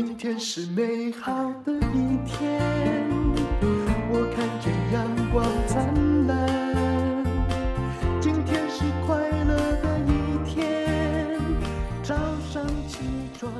今天是美好的一天，我看见阳光灿烂。今天是快乐的一天，早上起床。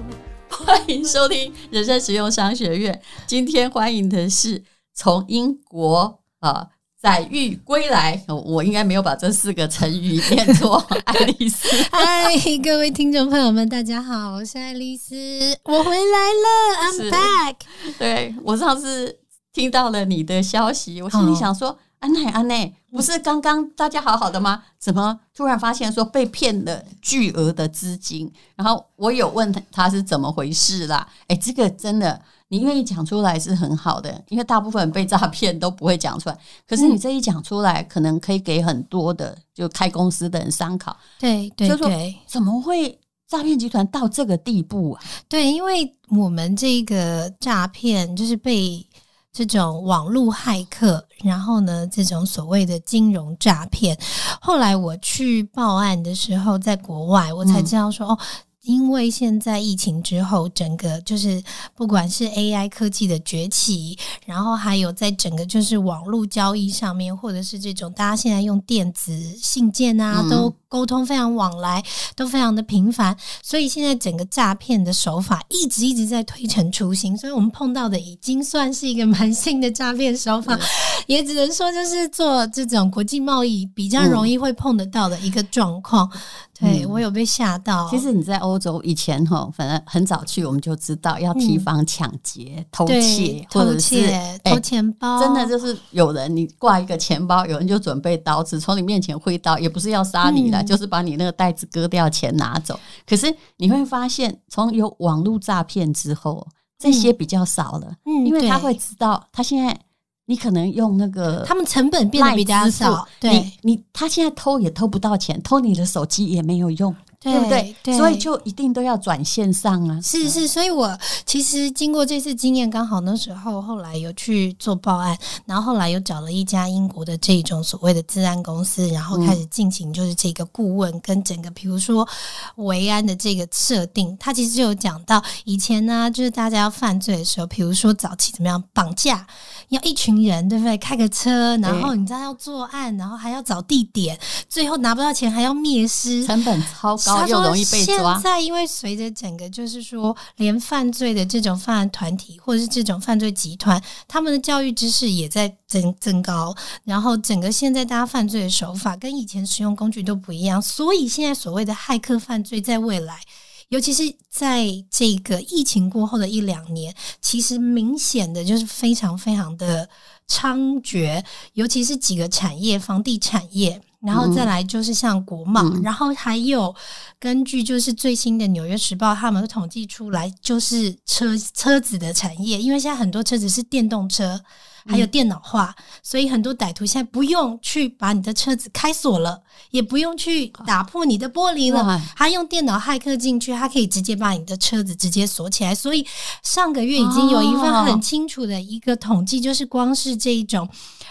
欢迎收听人生实用商学院。今天欢迎的是从英国啊。载誉归来，我应该没有把这四个成语念错。爱丽丝，嗨，各位听众朋友们，大家好，我是爱丽丝，我回来了，I'm back。对，我上次听到了你的消息，我心里想说，安奈安奈，不是刚刚大家好好的吗？怎么突然发现说被骗了巨额的资金？然后我有问他他是怎么回事啦？哎，这个真的。你愿意讲出来是很好的，因为大部分人被诈骗都不会讲出来。可是你这一讲出来，可能可以给很多的就开公司的人参考。对对对，怎么会诈骗集团到这个地步啊？对，因为我们这个诈骗就是被这种网络骇客，然后呢，这种所谓的金融诈骗。后来我去报案的时候，在国外我才知道说、嗯、哦。因为现在疫情之后，整个就是不管是 AI 科技的崛起，然后还有在整个就是网络交易上面，或者是这种大家现在用电子信件啊，都沟通非常往来，都非常的频繁，所以现在整个诈骗的手法一直一直在推陈出新，所以我们碰到的已经算是一个蛮新的诈骗手法，也只能说就是做这种国际贸易比较容易会碰得到的一个状况。对，我有被吓到。其实你在欧洲以前哈，反正很早去我们就知道要提防抢劫、偷窃，或者是偷钱包。真的就是有人你挂一个钱包，有人就准备刀子从你面前挥刀，也不是要杀你了，就是把你那个袋子割掉，钱拿走。可是你会发现，从有网络诈骗之后，这些比较少了，嗯，因为他会知道他现在。你可能用那个，他们成本变得比较少，对你，你他现在偷也偷不到钱，偷你的手机也没有用。对，对不对？对，所以就一定都要转线上啊！是是，所以我其实经过这次经验，刚好那时候后来有去做报案，然后后来又找了一家英国的这种所谓的治安公司，然后开始进行就是这个顾问跟整个比如说维安的这个设定。他其实就有讲到以前呢，就是大家要犯罪的时候，比如说早期怎么样绑架，要一群人对不对？开个车，然后你知道要作案，然后还要找地点，最后拿不到钱还要灭尸，成本超高。又容易被抓：“现在因为随着整个就是说，连犯罪的这种犯案团体或者是这种犯罪集团，他们的教育知识也在增增高，然后整个现在大家犯罪的手法跟以前使用工具都不一样，所以现在所谓的骇客犯罪，在未来，尤其是在这个疫情过后的一两年，其实明显的就是非常非常的猖獗，尤其是几个产业，房地产业。”然后再来就是像国贸，嗯、然后还有根据就是最新的《纽约时报》他们统计出来，就是车车子的产业，因为现在很多车子是电动车，还有电脑化，嗯、所以很多歹徒现在不用去把你的车子开锁了，也不用去打破你的玻璃了，他用电脑骇客进去，他可以直接把你的车子直接锁起来。所以上个月已经有一份很清楚的一个统计，就是光是这一种。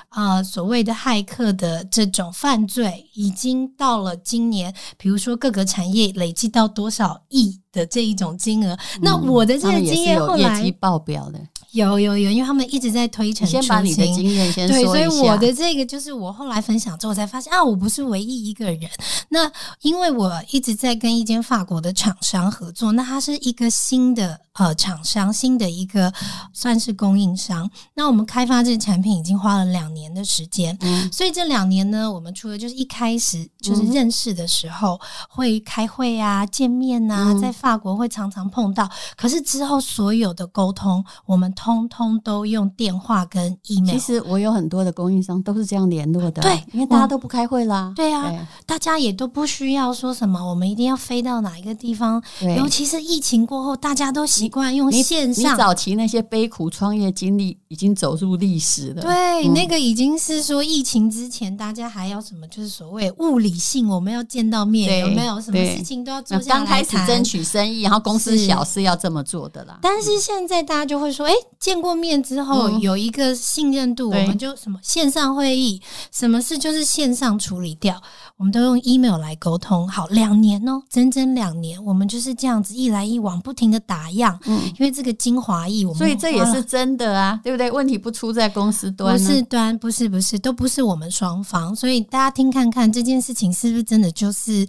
啊、呃，所谓的骇客的这种犯罪，已经到了今年，比如说各个产业累计到多少亿的这一种金额。嗯、那我的这个经验后来业绩报表的。有有有，因为他们一直在推陈出新。先把你的经验先说。对，所以我的这个就是我后来分享之后才发现啊，我不是唯一一个人。那因为我一直在跟一间法国的厂商合作，那它是一个新的呃厂商，新的一个算是供应商。那我们开发这个产品已经花了两年的时间，嗯、所以这两年呢，我们除了就是一开始就是认识的时候会开会啊、见面啊，嗯、在法国会常常碰到，可是之后所有的沟通，我们。通通都用电话跟 email。其实我有很多的供应商都是这样联络的，对，因为大家都不开会啦。对啊，大家也都不需要说什么，我们一定要飞到哪一个地方。尤其是疫情过后，大家都习惯用线上。你早期那些悲苦创业经历已经走入历史了。对，那个已经是说疫情之前，大家还要什么，就是所谓物理性，我们要见到面，有没有什么事情都要做。刚开始争取生意，然后公司小是要这么做的啦。但是现在大家就会说，哎。见过面之后，有一个信任度，我们就什么线上会议，什么事就是线上处理掉，我们都用 email 来沟通。好，两年哦，整整两年，我们就是这样子一来一往，不停的打样。嗯，因为这个精华液，我们所以这也是真的啊，对不对？问题不出在公司端，不是端，不是不是，都不是我们双方。所以大家听看看这件事情是不是真的，就是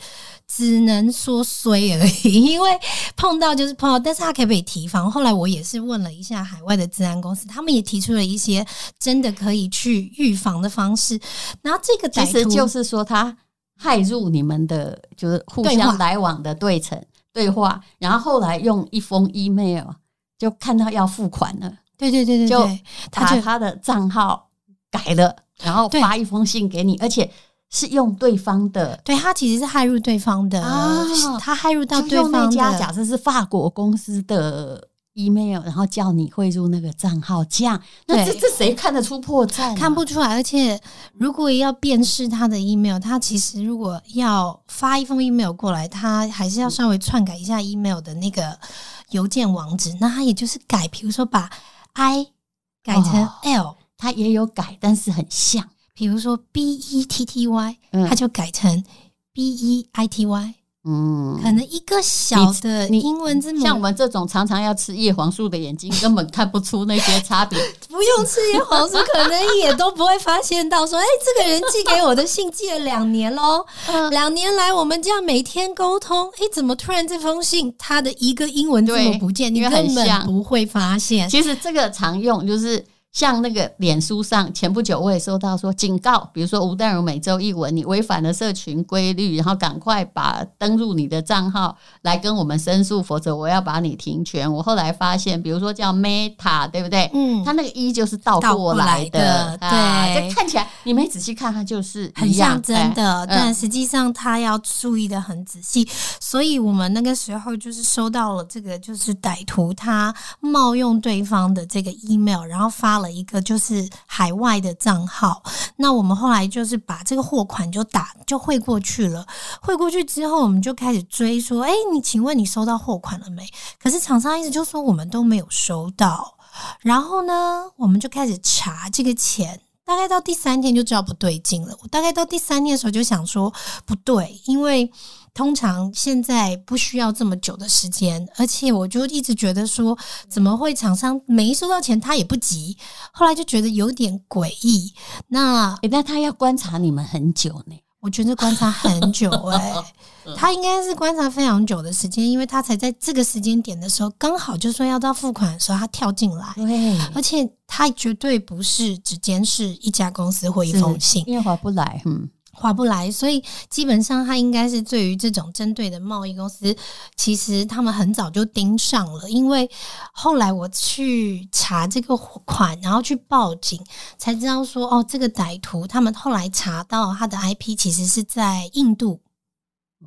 只能说衰而已。因为碰到就是碰到，但是他可不可以提防？后来我也是问了一下海外的治安公司，他们也提出了一些真的可以去预防的方式。然后这个其实就是说，他害入你们的，就是互相来往的对称对话，然后后来用一封 email 就看到要付款了，对对对对，就把他的账号改了，然后发一封信给你，而且是用对方的，对他其实是害入对方的啊，他害入到对方的家，假设是法国公司的。email，然后叫你汇入那个账号，这样，那这这谁看得出破绽啊？看不出来。而且，如果要辨识他的 email，他其实如果要发一封 email 过来，他还是要稍微篡改一下 email 的那个邮件网址。那他也就是改，比如说把 i 改成 l，他也有改，但是很像。比如说 b e t t y，它就改成 b e i t y。嗯，可能一个小的英文字母，像我们这种常常要吃叶黄素的眼睛，根本看不出那些差别。不用吃叶黄素，可能也都不会发现到说，哎、欸，这个人寄给我的信寄了两年喽，两年来我们这样每天沟通，哎、欸，怎么突然这封信它的一个英文字母不见？你根本不会发现。其实这个常用就是。像那个脸书上，前不久我也收到说警告，比如说吴淡如每周一文，你违反了社群规律，然后赶快把登入你的账号来跟我们申诉，否则我要把你停权。我后来发现，比如说叫 Meta，对不对？嗯，他那个一就是倒过来的，对，就看起来你没仔细看，它就是很像真的，但实际上他要注意的很仔细。所以我们那个时候就是收到了这个，就是歹徒他冒用对方的这个 email，然后发。了一个就是海外的账号，那我们后来就是把这个货款就打就汇过去了，汇过去之后，我们就开始追说，哎，你请问你收到货款了没？可是厂商一直就说我们都没有收到，然后呢，我们就开始查这个钱，大概到第三天就知道不对劲了。我大概到第三天的时候就想说不对，因为。通常现在不需要这么久的时间，而且我就一直觉得说，怎么会厂商没收到钱他也不急？后来就觉得有点诡异。那诶，那他要观察你们很久呢？我觉得观察很久哎、欸，他应该是观察非常久的时间，因为他才在这个时间点的时候，刚好就说要到付款的时候，他跳进来。对，而且他绝对不是只监视一家公司或一封信，因为划不来，嗯。划不来，所以基本上他应该是对于这种针对的贸易公司，其实他们很早就盯上了。因为后来我去查这个款，然后去报警，才知道说哦，这个歹徒他们后来查到他的 IP 其实是在印度。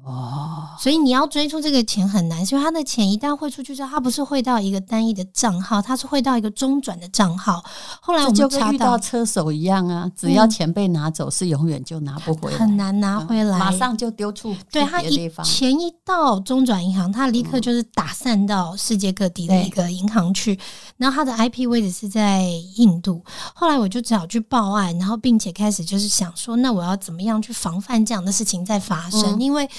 哦，所以你要追出这个钱很难，所以他的钱一旦汇出去之后，他不是汇到一个单一的账号，他是汇到一个中转的账号。后来我们就跟遇到车手一样啊，只要钱被拿走，是永远就拿不回来，很难拿回来，马上就丢出。对，他一钱一到中转银行，他立刻就是打散到世界各地的一个银行去。然后他的 IP 位置是在印度。后来我就只好去报案，然后并且开始就是想说，那我要怎么样去防范这样的事情再发生？因为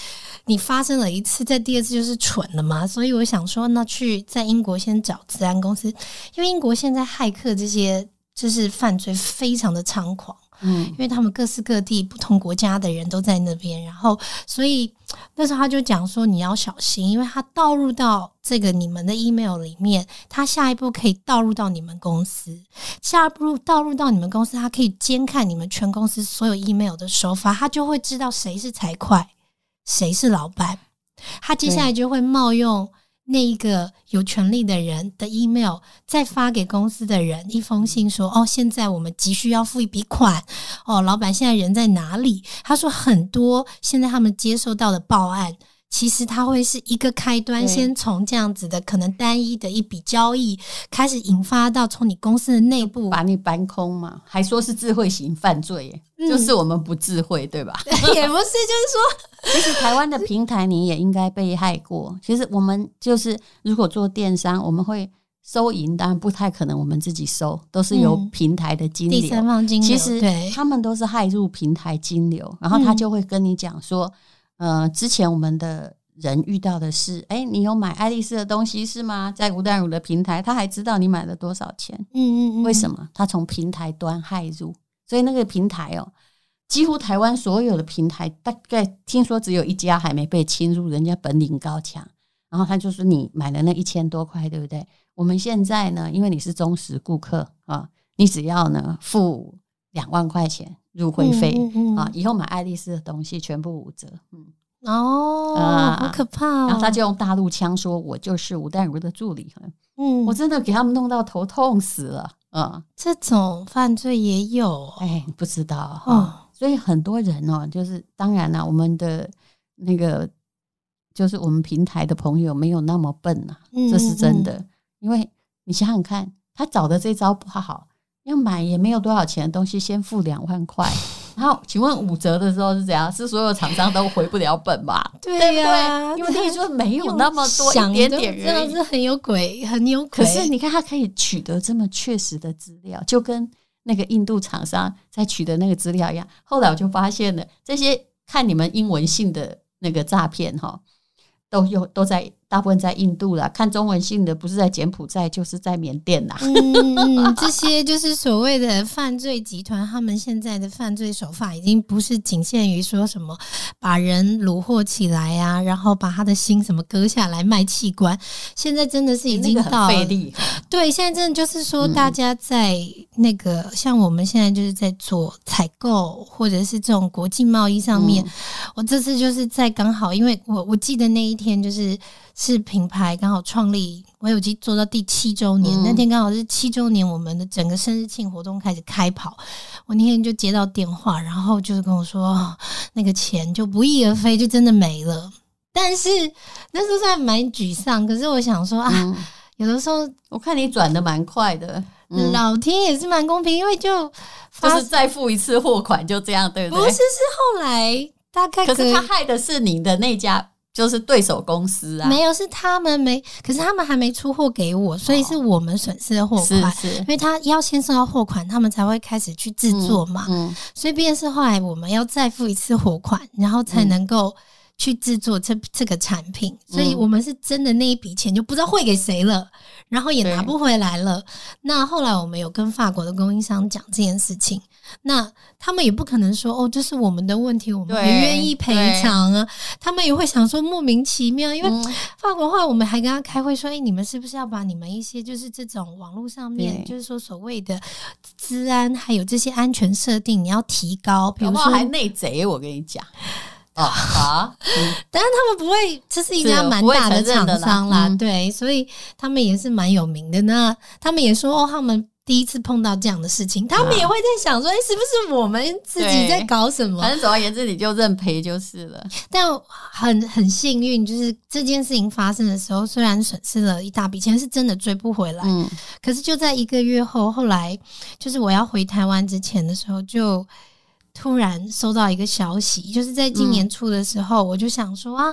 你发生了一次，在第二次就是蠢了嘛，所以我想说，那去在英国先找治安公司，因为英国现在骇客这些就是犯罪非常的猖狂，嗯，因为他们各式各地不同国家的人都在那边，然后所以那时候他就讲说你要小心，因为他倒入到这个你们的 email 里面，他下一步可以倒入到你们公司，下一步倒入到你们公司，他可以监看你们全公司所有 email 的手法，他就会知道谁是财会。谁是老板？他接下来就会冒用那一个有权利的人的 email，再发给公司的人一封信，说：“哦，现在我们急需要付一笔款。哦，老板现在人在哪里？”他说：“很多现在他们接收到的报案。”其实它会是一个开端，先从这样子的可能单一的一笔交易开始引发到从你公司的内部把你搬空嘛，还说是智慧型犯罪，嗯，就是我们不智慧，对吧？也不是，就是说，其实台湾的平台你也应该被害过。其实我们就是如果做电商，我们会收银当然不太可能，我们自己收都是由平台的金流，第三方金流。其实他们都是害入平台金流，然后他就会跟你讲说，呃，之前我们的人遇到的是，哎，你有买爱丽丝的东西是吗？在吴淡如的平台，他还知道你买了多少钱。嗯嗯嗯。为什么？他从平台端害入，所以那个平台哦，几乎台湾所有的平台，大概听说只有一家还没被侵入，人家本领高强。然后他就说你买了那一千多块，对不对？我们现在呢，因为你是忠实顾客啊，你只要呢付两万块钱入会费、嗯嗯嗯、啊，以后买爱丽丝的东西全部五折。嗯哦，啊、好可怕、哦！然后他就用大陆腔说：“我就是吴淡如的助理。”嗯，我真的给他们弄到头痛死了。啊，这种犯罪也有？哎，不知道啊。哦、所以很多人哦，就是当然了，我们的那个就是我们平台的朋友没有那么笨呐、啊，这是真的。嗯嗯因为你想想看，他找的这招不好，要买也没有多少钱的东西，先付两万块，然后请问五折的时候是怎样？是所有厂商都回不了本吧？对呀，因为那时候没有那么多一点点，真的是很有鬼，很有鬼。可是你看，他可以取得这么确实的资料，就跟那个印度厂商在取得那个资料一样。后来我就发现了，这些看你们英文信的那个诈骗，哈，都有都在。大部分在印度啦，看中文信的不是在柬埔寨就是在缅甸啦。嗯，这些就是所谓的犯罪集团，他们现在的犯罪手法已经不是仅限于说什么把人虏获起来呀、啊，然后把他的心什么割下来卖器官。现在真的是已经到了，对，现在真的就是说，大家在那个、嗯、像我们现在就是在做采购或者是这种国际贸易上面，嗯、我这次就是在刚好，因为我我记得那一天就是。是品牌刚好创立，我有机做到第七周年，嗯、那天刚好是七周年，我们的整个生日庆活动开始开跑。我那天就接到电话，然后就是跟我说，那个钱就不翼而飞，就真的没了。但是那时候还蛮沮丧，可是我想说啊，嗯、有的时候我看你转的蛮快的，嗯、老天也是蛮公平，因为就就是再付一次货款就这样，对不对？不是，是后来大概，可是他害的是你的那家。就是对手公司啊，没有，是他们没，可是他们还没出货给我，所以是我们损失的货款，是是，因为他要先收到货款，他们才会开始去制作嘛，嗯，嗯，所以便是后来我们要再付一次货款，然后才能够去制作这这个产品，所以我们是真的那一笔钱就不知道汇给谁了，然后也拿不回来了。那后来我们有跟法国的供应商讲这件事情。那他们也不可能说哦，这是我们的问题，我们不愿意赔偿啊。他们也会想说莫名其妙，因为法国话我们还跟他开会说，哎，你们是不是要把你们一些就是这种网络上面，就是说所谓的治安还有这些安全设定，你要提高，比如说还内贼，我跟你讲 啊啊！但是他们不会，这是一家蛮大的厂商啦，啦对，所以他们也是蛮有名的。那他们也说哦，他们。第一次碰到这样的事情，他们也会在想说：“哎、啊，是不是我们自己在搞什么？”反正总而言之，你就认赔就是了。但很很幸运，就是这件事情发生的时候，虽然损失了一大笔钱，是真的追不回来。嗯，可是就在一个月后，后来就是我要回台湾之前的时候，就突然收到一个消息，就是在今年初的时候，嗯、我就想说啊。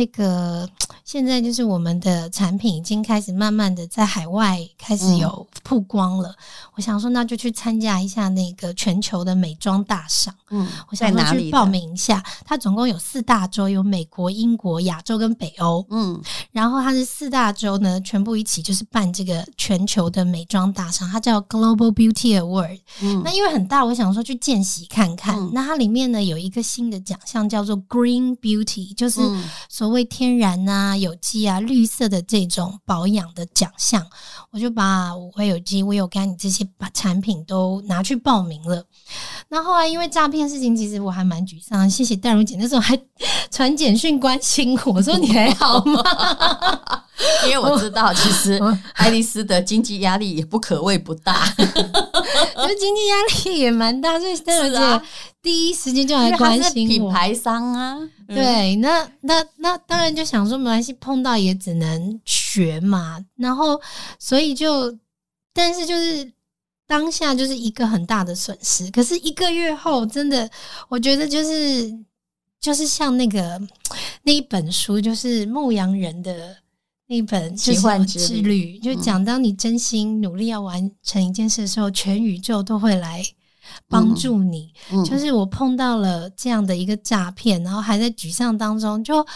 那个现在就是我们的产品已经开始慢慢的在海外开始有曝光了。嗯、我想说，那就去参加一下那个全球的美妆大赏。嗯，我想说去报名一下。它总共有四大洲，有美国、英国、亚洲跟北欧。嗯，然后它是四大洲呢，全部一起就是办这个全球的美妆大赏，它叫 Global Beauty Award。嗯，那因为很大，我想说去见习看看。嗯、那它里面呢有一个新的奖项叫做 Green Beauty，就是所为天然啊、有机啊、绿色的这种保养的奖项，我就把五辉有机、我有甘你这些把产品都拿去报名了。那后来因为诈骗事情，其实我还蛮沮丧。谢谢戴如姐那时候还传简讯关心我说，你还好吗？因为我知道，其实爱丽丝的经济压力也不可谓不大，就经济压力也蛮大，所以淡如姐。第一时间就来关心我，品牌商啊，对，那那那当然就想说没关系，碰到也只能学嘛。然后所以就，但是就是当下就是一个很大的损失。可是一个月后，真的我觉得就是就是像那个 那一本书，就是牧羊人的。那本奇幻之之旅，就讲当你真心努力要完成一件事的时候，嗯、全宇宙都会来帮助你。嗯、就是我碰到了这样的一个诈骗，然后还在沮丧当中，就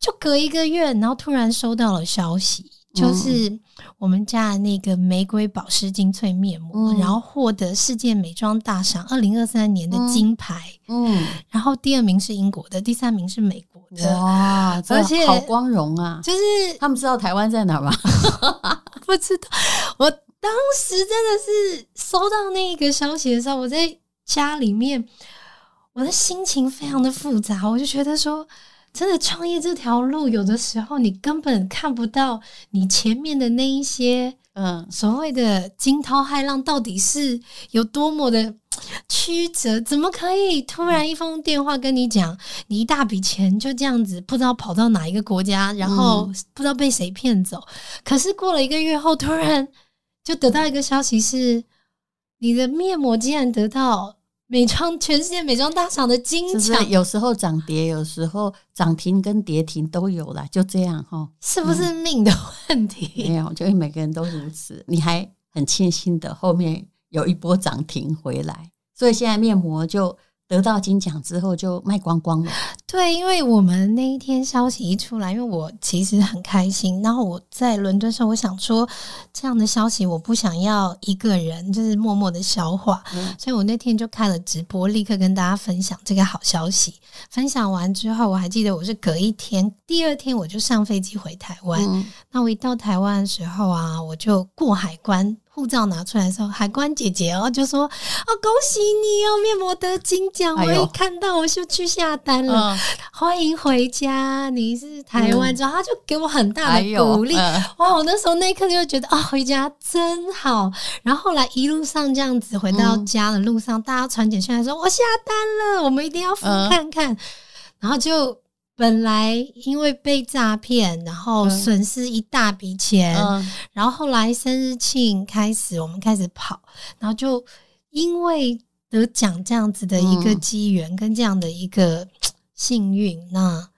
就隔一个月，然后突然收到了消息。就是我们家的那个玫瑰保湿精粹面膜，嗯、然后获得世界美妆大赏二零二三年的金牌。嗯，嗯然后第二名是英国的，第三名是美。哇，而且好光荣啊！就是他们知道台湾在哪吗？不知道。我当时真的是收到那个消息的时候，我在家里面，我的心情非常的复杂，我就觉得说。真的创业这条路，有的时候你根本看不到你前面的那一些，嗯，所谓的惊涛骇浪到底是有多么的曲折？怎么可以突然一封电话跟你讲，你一大笔钱就这样子不知道跑到哪一个国家，然后不知道被谁骗走？可是过了一个月后，突然就得到一个消息是，你的面膜竟然得到。美妆全世界美妆大赏的金奖，有时候涨跌，有时候涨停跟跌停都有啦，就这样哈，是不是命的问题？嗯、没有，就每个人都如此。你还很庆幸的，后面有一波涨停回来，所以现在面膜就。得到金奖之后就卖光光了。对，因为我们那一天消息一出来，因为我其实很开心。然后我在伦敦时候，我想说这样的消息我不想要一个人就是默默的消化，嗯、所以我那天就开了直播，立刻跟大家分享这个好消息。分享完之后，我还记得我是隔一天，第二天我就上飞机回台湾。嗯、那我一到台湾的时候啊，我就过海关。护照拿出来的时候，海关姐姐哦就说：“哦，恭喜你哦，面膜得金奖！我一看到我就去下单了，哎、欢迎回家，你是台湾。”之后、嗯、他就给我很大的鼓励。哎、哇，我那时候那一刻就觉得啊、哦，回家真好。然后后来一路上这样子回到家的路上，嗯、大家传简讯来说：“我下单了，我们一定要付看看。嗯”然后就。本来因为被诈骗，然后损失一大笔钱，嗯、然后后来生日庆开始，我们开始跑，然后就因为得奖这样子的一个机缘跟这样的一个 幸运，嗯、那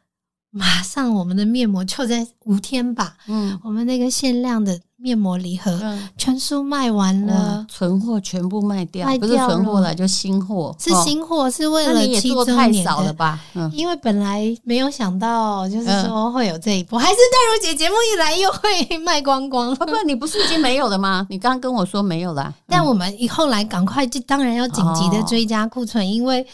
马上我们的面膜就在五天吧，嗯，我们那个限量的。面膜礼盒全数卖完了，存货全部卖掉，不是存货了，就新货，是新货，是为了七周年。太少了吧？因为本来没有想到，就是说会有这一波，还是淡如姐节目一来又会卖光光。不不，你不是已经没有了吗？你刚刚跟我说没有了，但我们以后来赶快就当然要紧急的追加库存，因为。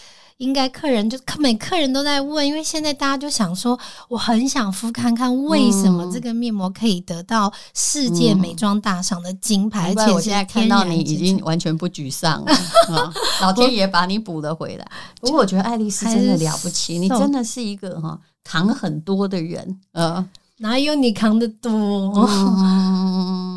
应该客人就每客人都在问，因为现在大家就想说，我很想敷看看为什么这个面膜可以得到世界美妆大赏的金牌。而且我现在看到你已经完全不沮丧了，老天爷把你补了回来。不过我觉得爱丽丝真的了不起，你真的是一个哈扛很多的人，呃，哪有你扛得多？没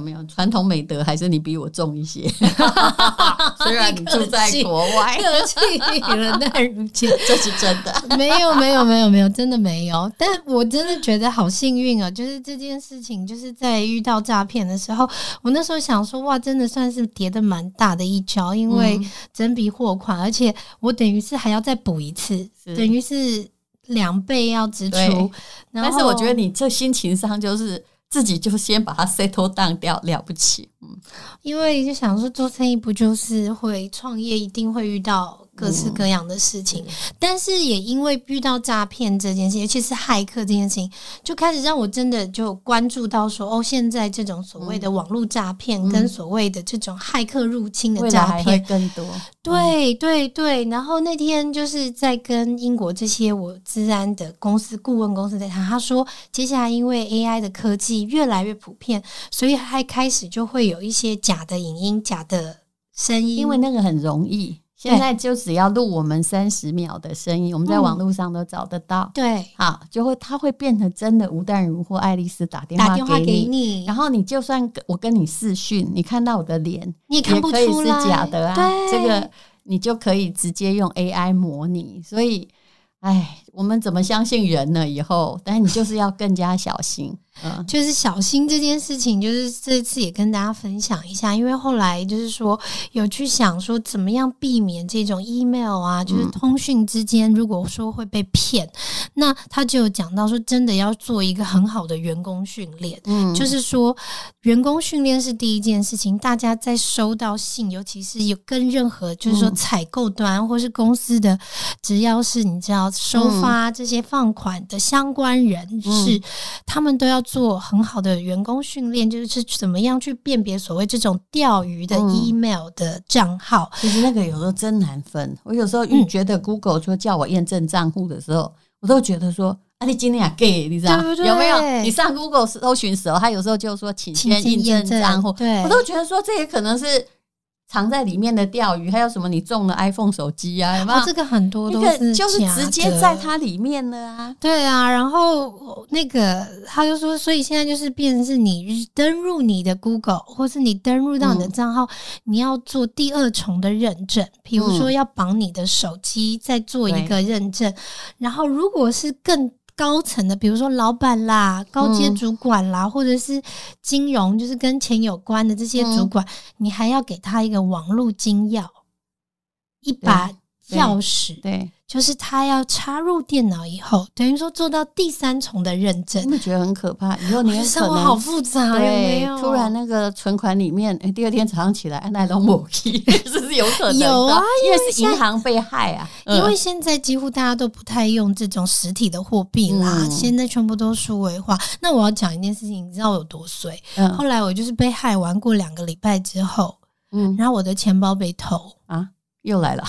有没有，传统美德还是你比我重一些。虽然你住在国外，客气了，但如今，这是真的。没有没有没有没有，真的没有。但我真的觉得好幸运啊！就是这件事情，就是在遇到诈骗的时候，我那时候想说，哇，真的算是跌的蛮大的一跤，因为整笔货款，而且我等于是还要再补一次，等于是两倍要支出。但是我觉得你这心情上就是。自己就先把它 settle down 掉，了不起，嗯，因为就想说做生意不就是会创业，一定会遇到。各式各样的事情，嗯、但是也因为遇到诈骗这件事，尤其是骇客这件事情，就开始让我真的就关注到说，哦，现在这种所谓的网络诈骗跟所谓的这种骇客入侵的诈骗更多。对对对，然后那天就是在跟英国这些我资安的公司顾问公司在谈，他说接下来因为 AI 的科技越来越普遍，所以还开始就会有一些假的影音、假的声音，因为那个很容易。现在就只要录我们三十秒的声音，我们在网络上都找得到。对，好，就会它会变成真的吴淡如或爱丽丝打电话给你，然后你就算我跟你视讯，你看到我的脸，你也看不出是假的啊。对，这个你就可以直接用 AI 模拟。所以，哎，我们怎么相信人呢？以后，但是你就是要更加小心。嗯，就是小心这件事情，就是这次也跟大家分享一下，因为后来就是说有去想说怎么样避免这种 email 啊，就是通讯之间如果说会被骗，嗯、那他就有讲到说真的要做一个很好的员工训练，嗯，就是说员工训练是第一件事情，大家在收到信，尤其是有跟任何就是说采购端或是公司的，只要是你知道收发这些放款的相关人士，嗯、他们都要。做很好的员工训练，就是怎么样去辨别所谓这种钓鱼的 email 的账号。其实那个有时候真难分。我有时候遇觉得 Google 说叫我验证账户的时候，我都觉得说啊，你今天也 gay，你知道有没有？你上 Google 搜寻时候，他有时候就说请先验证账户，对我都觉得说这也可能是。藏在里面的钓鱼，还有什么？你中了 iPhone 手机啊？有没有？哦，这个很多都是就是直接在它里面的啊。对啊，然后那个他就说，所以现在就是变成是你登入你的 Google，或是你登入到你的账号，嗯、你要做第二重的认证，比如说要绑你的手机，再做一个认证。嗯、然后如果是更高层的，比如说老板啦、高阶主管啦，嗯、或者是金融，就是跟钱有关的这些主管，嗯、你还要给他一个网络金钥，一把钥匙，对。对就是他要插入电脑以后，等于说做到第三重的认证，你觉得很可怕。以后你生活好复杂，对，突然那个存款里面，哎，第二天早上起来，那种某 key 是不是有可能？有啊，因为是银行被害啊。因为现在几乎大家都不太用这种实体的货币啦，现在全部都数位化。那我要讲一件事情，你知道我有多衰？后来我就是被害完过两个礼拜之后，嗯，然后我的钱包被偷啊。又来了，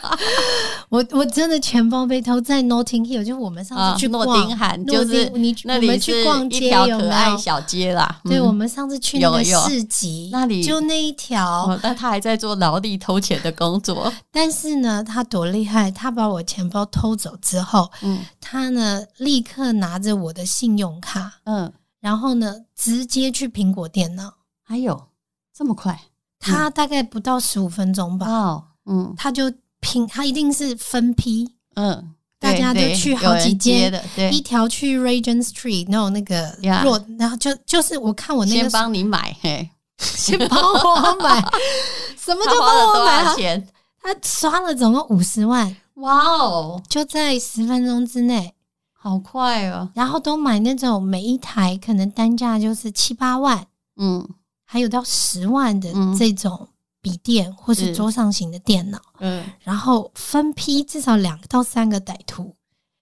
我我真的钱包被偷在 Notting Hill，就是我们上次去诺丁汉，就是你那里去逛街，一条可爱小街啦。对，我们上次去那个市集，那里就那一条，但他还在做劳力偷钱的工作。但是呢，他多厉害！他把我钱包偷走之后，嗯，他呢立刻拿着我的信用卡，嗯，然后呢直接去苹果电脑。还有这么快？他大概不到十五分钟吧，哦，嗯，他就拼，他一定是分批，嗯，大家就去好几间一条去 Regent Street，然后那个若，然后就就是我看我那个先帮你买，嘿，先帮我买，什么叫帮我买？钱？他刷了总共五十万，哇哦，就在十分钟之内，好快哦，然后都买那种每一台可能单价就是七八万，嗯。还有到十万的这种笔电或是桌上型的电脑，嗯，然后分批至少两到三个歹徒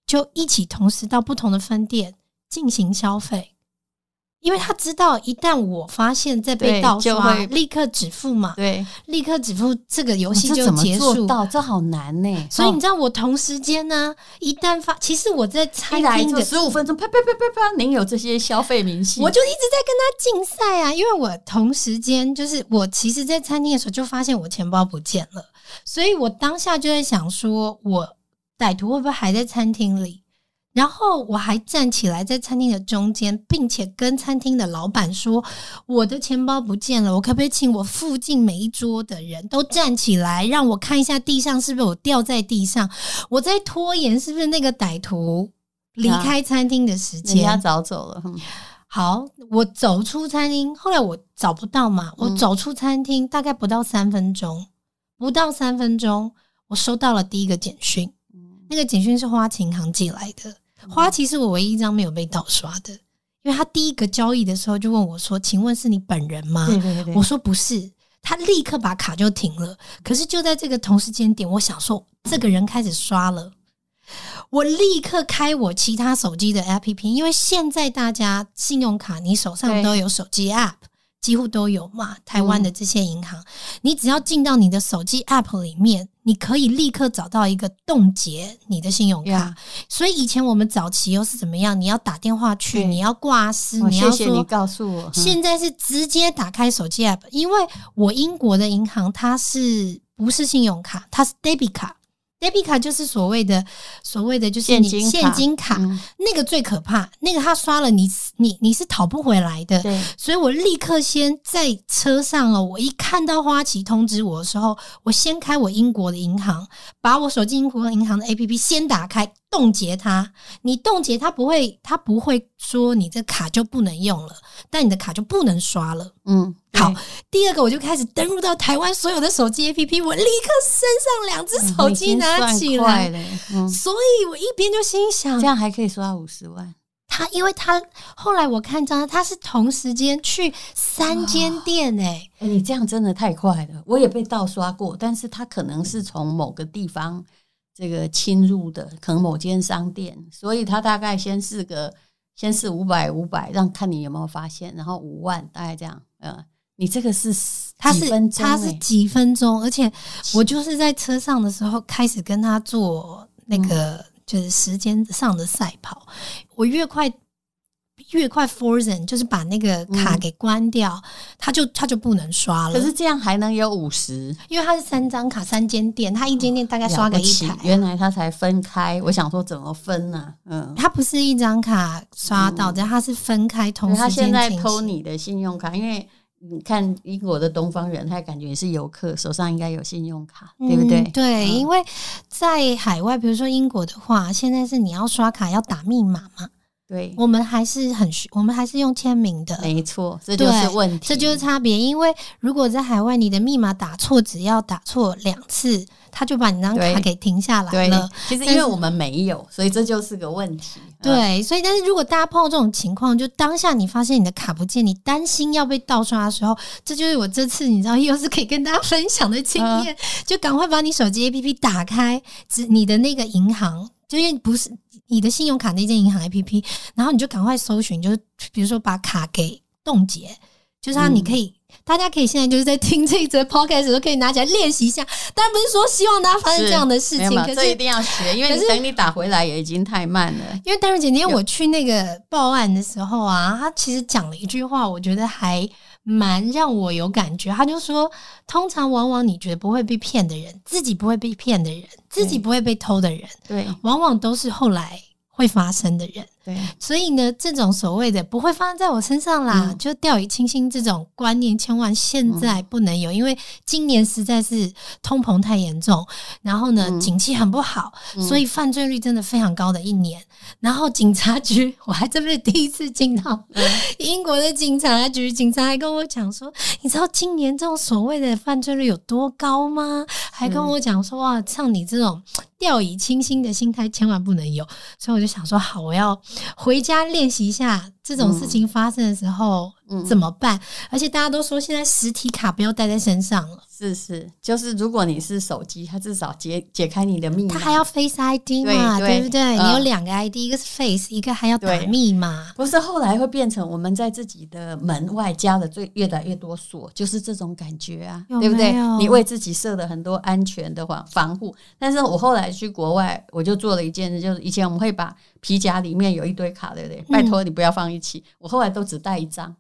就一起同时到不同的分店进行消费。因为他知道，一旦我发现在被盗刷，立刻止付嘛，对，立刻止付，这个游戏就结束。到这好难呢，所以你知道，我同时间呢，一旦发，其实我在餐厅的十五分钟，啪啪啪啪啪，您有这些消费明细，我就一直在跟他竞赛啊。因为我同时间就是我，其实，在餐厅的时候就发现我钱包不见了，所以我当下就在想说，我歹徒会不会还在餐厅里？然后我还站起来在餐厅的中间，并且跟餐厅的老板说：“我的钱包不见了，我可不可以请我附近每一桌的人都站起来，让我看一下地上是不是我掉在地上？我在拖延是不是那个歹徒离开餐厅的时间？人家早走了。好，我走出餐厅，后来我找不到嘛，我走出餐厅大概不到三分钟，不到三分钟，我收到了第一个简讯，那个简讯是花旗银行寄来的。”花旗是我唯一一张没有被盗刷的，因为他第一个交易的时候就问我说：“请问是你本人吗？”对对对，我说不是，他立刻把卡就停了。可是就在这个同时间点，我想说这个人开始刷了，我立刻开我其他手机的 APP，因为现在大家信用卡你手上都有手机 App。几乎都有嘛，台湾的这些银行，嗯、你只要进到你的手机 App 里面，你可以立刻找到一个冻结你的信用卡。所以以前我们早期又是怎么样？你要打电话去，你要挂失，哦、你要说，谢谢你告诉我。现在是直接打开手机 App，因为我英国的银行它是不是信用卡？它是 Debit 卡。Debit 卡就是所谓的所谓的就是你现金卡，金卡嗯、那个最可怕，那个他刷了你你你是讨不回来的。对，所以我立刻先在车上了。我一看到花旗通知我的时候，我先开我英国的银行，把我手机英国银行的 APP 先打开，冻结它。你冻结它不会，它不会说你这卡就不能用了，但你的卡就不能刷了。嗯，好。第二个，我就开始登录到台湾所有的手机 APP，我立刻身上两只手机拿起来。嗯，所以我一边就心想，这样还可以刷五十万。他，因为他后来我看到他是同时间去三间店诶、欸欸，你这样真的太快了，我也被盗刷过，但是他可能是从某个地方这个侵入的，可能某间商店，所以他大概先是个先是五百五百，让看你有没有发现，然后五万大概这样，呃，你这个是他是他是几分钟，而且我就是在车上的时候开始跟他做那个。嗯就是时间上的赛跑，我越快越快 frozen，就是把那个卡给关掉，它、嗯、就他就不能刷了。可是这样还能有五十，因为它是三张卡，三间店，它一间店大概刷个一台。原来它才分开，我想说怎么分呢、啊？嗯，它不是一张卡刷到的，它是分开同时间。他现在偷你的信用卡，因为。你看英国的东方人，他感觉也是游客，手上应该有信用卡，对不对？嗯、对，嗯、因为在海外，比如说英国的话，现在是你要刷卡要打密码嘛。对，我们还是很需，我们还是用签名的。没错，这就是问题，这就是差别。因为如果在海外，你的密码打错，只要打错两次，他就把你那张卡给停下来了。其实因为我们没有，所以这就是个问题。对，所以但是如果大家碰到这种情况，就当下你发现你的卡不见，你担心要被盗刷的时候，这就是我这次你知道又是可以跟大家分享的经验，就赶快把你手机 APP 打开，指你的那个银行。就因为不是你的信用卡那间银行 APP，然后你就赶快搜寻，就是比如说把卡给冻结，就是它你可以，嗯、大家可以现在就是在听这一则 podcast 的时候可以拿起来练习一下。当然不是说希望大家发生这样的事情，可是这一定要学，因为等你打回来也已经太慢了。因为当然，姐姐我去那个报案的时候啊，他其实讲了一句话，我觉得还。蛮让我有感觉，他就说，通常往往你觉得不会被骗的人，自己不会被骗的人，自己不会被偷的人，对，往往都是后来会发生的人。对，所以呢，这种所谓的不会发生在我身上啦，嗯、就掉以轻心这种观念，千万现在不能有，嗯、因为今年实在是通膨太严重，然后呢，嗯、景气很不好，嗯、所以犯罪率真的非常高的一年。然后警察局，我还真不是第一次进到英国的警察局，警察还跟我讲说，你知道今年这种所谓的犯罪率有多高吗？还跟我讲说，哇，像你这种掉以轻心的心态，千万不能有。所以我就想说，好，我要。回家练习一下，这种事情发生的时候。嗯，怎么办？而且大家都说现在实体卡不要带在身上了。是是，就是如果你是手机，它至少解解开你的密码。它还要 Face ID 嘛，对，不对？嗯、你有两个 ID，一个是 Face，一个还要打密码。不是后来会变成我们在自己的门外加了最越来越多锁，就是这种感觉啊，有有？对不对？你为自己设了很多安全的防防护。但是我后来去国外，我就做了一件事，就是以前我们会把皮夹里面有一堆卡，对不对？拜托你不要放一起。嗯、我后来都只带一张。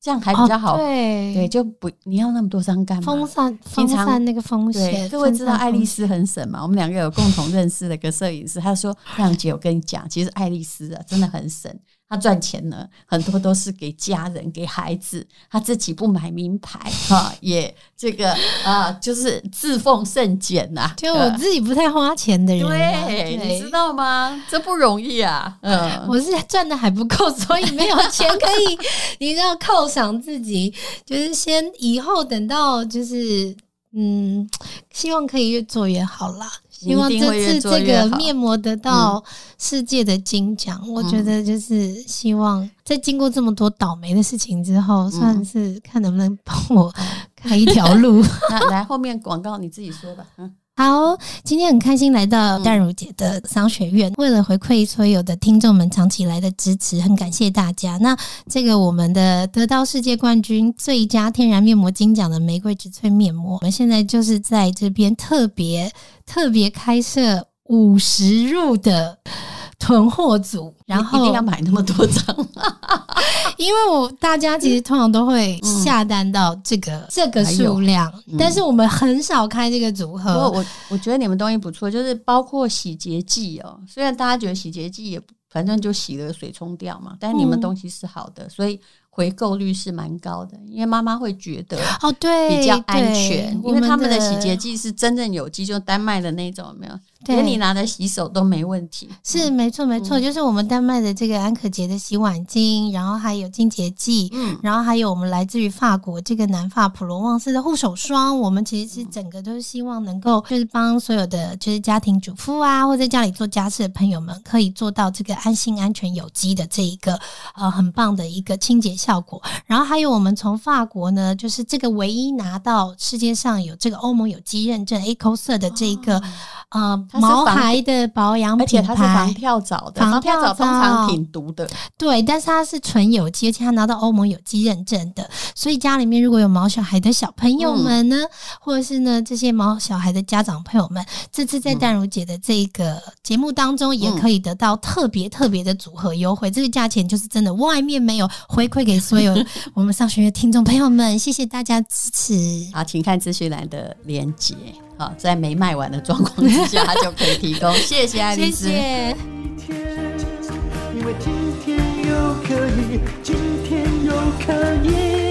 这样还比较好，哦、对，对，就不你要那么多张干嘛？风扇，风扇那个风险。各位知道爱丽丝很省嘛？我们两个有共同认识的一个摄影师，他说：“亮姐，我跟你讲，其实爱丽丝啊，真的很省。”他赚钱呢，很多都是给家人、给孩子，他自己不买名牌哈，也这个啊，就是自奉甚俭呐。就我自己不太花钱的人，对，你知道吗？这不容易啊。嗯，我是赚的还不够，所以没有钱可以，你知道犒赏自己，就是先以后等到就是嗯，希望可以越做越好啦。希望这次这个面膜得到世界的金奖，嗯、我觉得就是希望在经过这么多倒霉的事情之后，嗯、算是看能不能帮我开一条路。那来后面广告你自己说吧。嗯。好，今天很开心来到淡如姐的商学院。为了回馈所有的听众们长期以来的支持，很感谢大家。那这个我们的得到世界冠军最佳天然面膜金奖的玫瑰植萃面膜，我们现在就是在这边特别特别开设五十入的。囤货组，然后一定要买那么多张，因为我大家其实通常都会下单到这个、嗯、这个数量，嗯、但是我们很少开这个组合。不过我我觉得你们东西不错，就是包括洗洁剂哦。虽然大家觉得洗洁剂也反正就洗了水冲掉嘛。但是你们东西是好的，嗯、所以。回购率是蛮高的，因为妈妈会觉得哦，对，比较安全，因为他们的洗洁剂是真正有机，就丹麦的那种，有没有？连你拿来洗手都没问题，是没错没错，就是我们丹麦的这个安可洁的洗碗巾，然后还有清洁剂，嗯，然后还有我们来自于法国这个南法普罗旺斯的护手霜，我们其实是整个都是希望能够就是帮所有的就是家庭主妇啊，或者在家里做家事的朋友们，可以做到这个安心、安全、有机的这一个呃很棒的一个清洁效果。然后还有我们从法国呢，就是这个唯一拿到世界上有这个欧盟有机认证 Ecocert 的这一个。呃，毛孩的保养品牌，而且它是防跳蚤的，防跳蚤通常挺毒的。对，但是它是纯有机，而且它拿到欧盟有机认证的。所以家里面如果有毛小孩的小朋友们呢，嗯、或者是呢这些毛小孩的家长朋友们，这次在淡如姐的这个节目当中，也可以得到特别特别的组合优惠。嗯、这个价钱就是真的外面没有，回馈给所有 我们上学的听众朋友们，谢谢大家支持。好，请看资讯栏的连结。好，在没卖完的状况之下，就可以提供。谢谢爱丽丝。谢谢。因为今天又可以，今天又可以。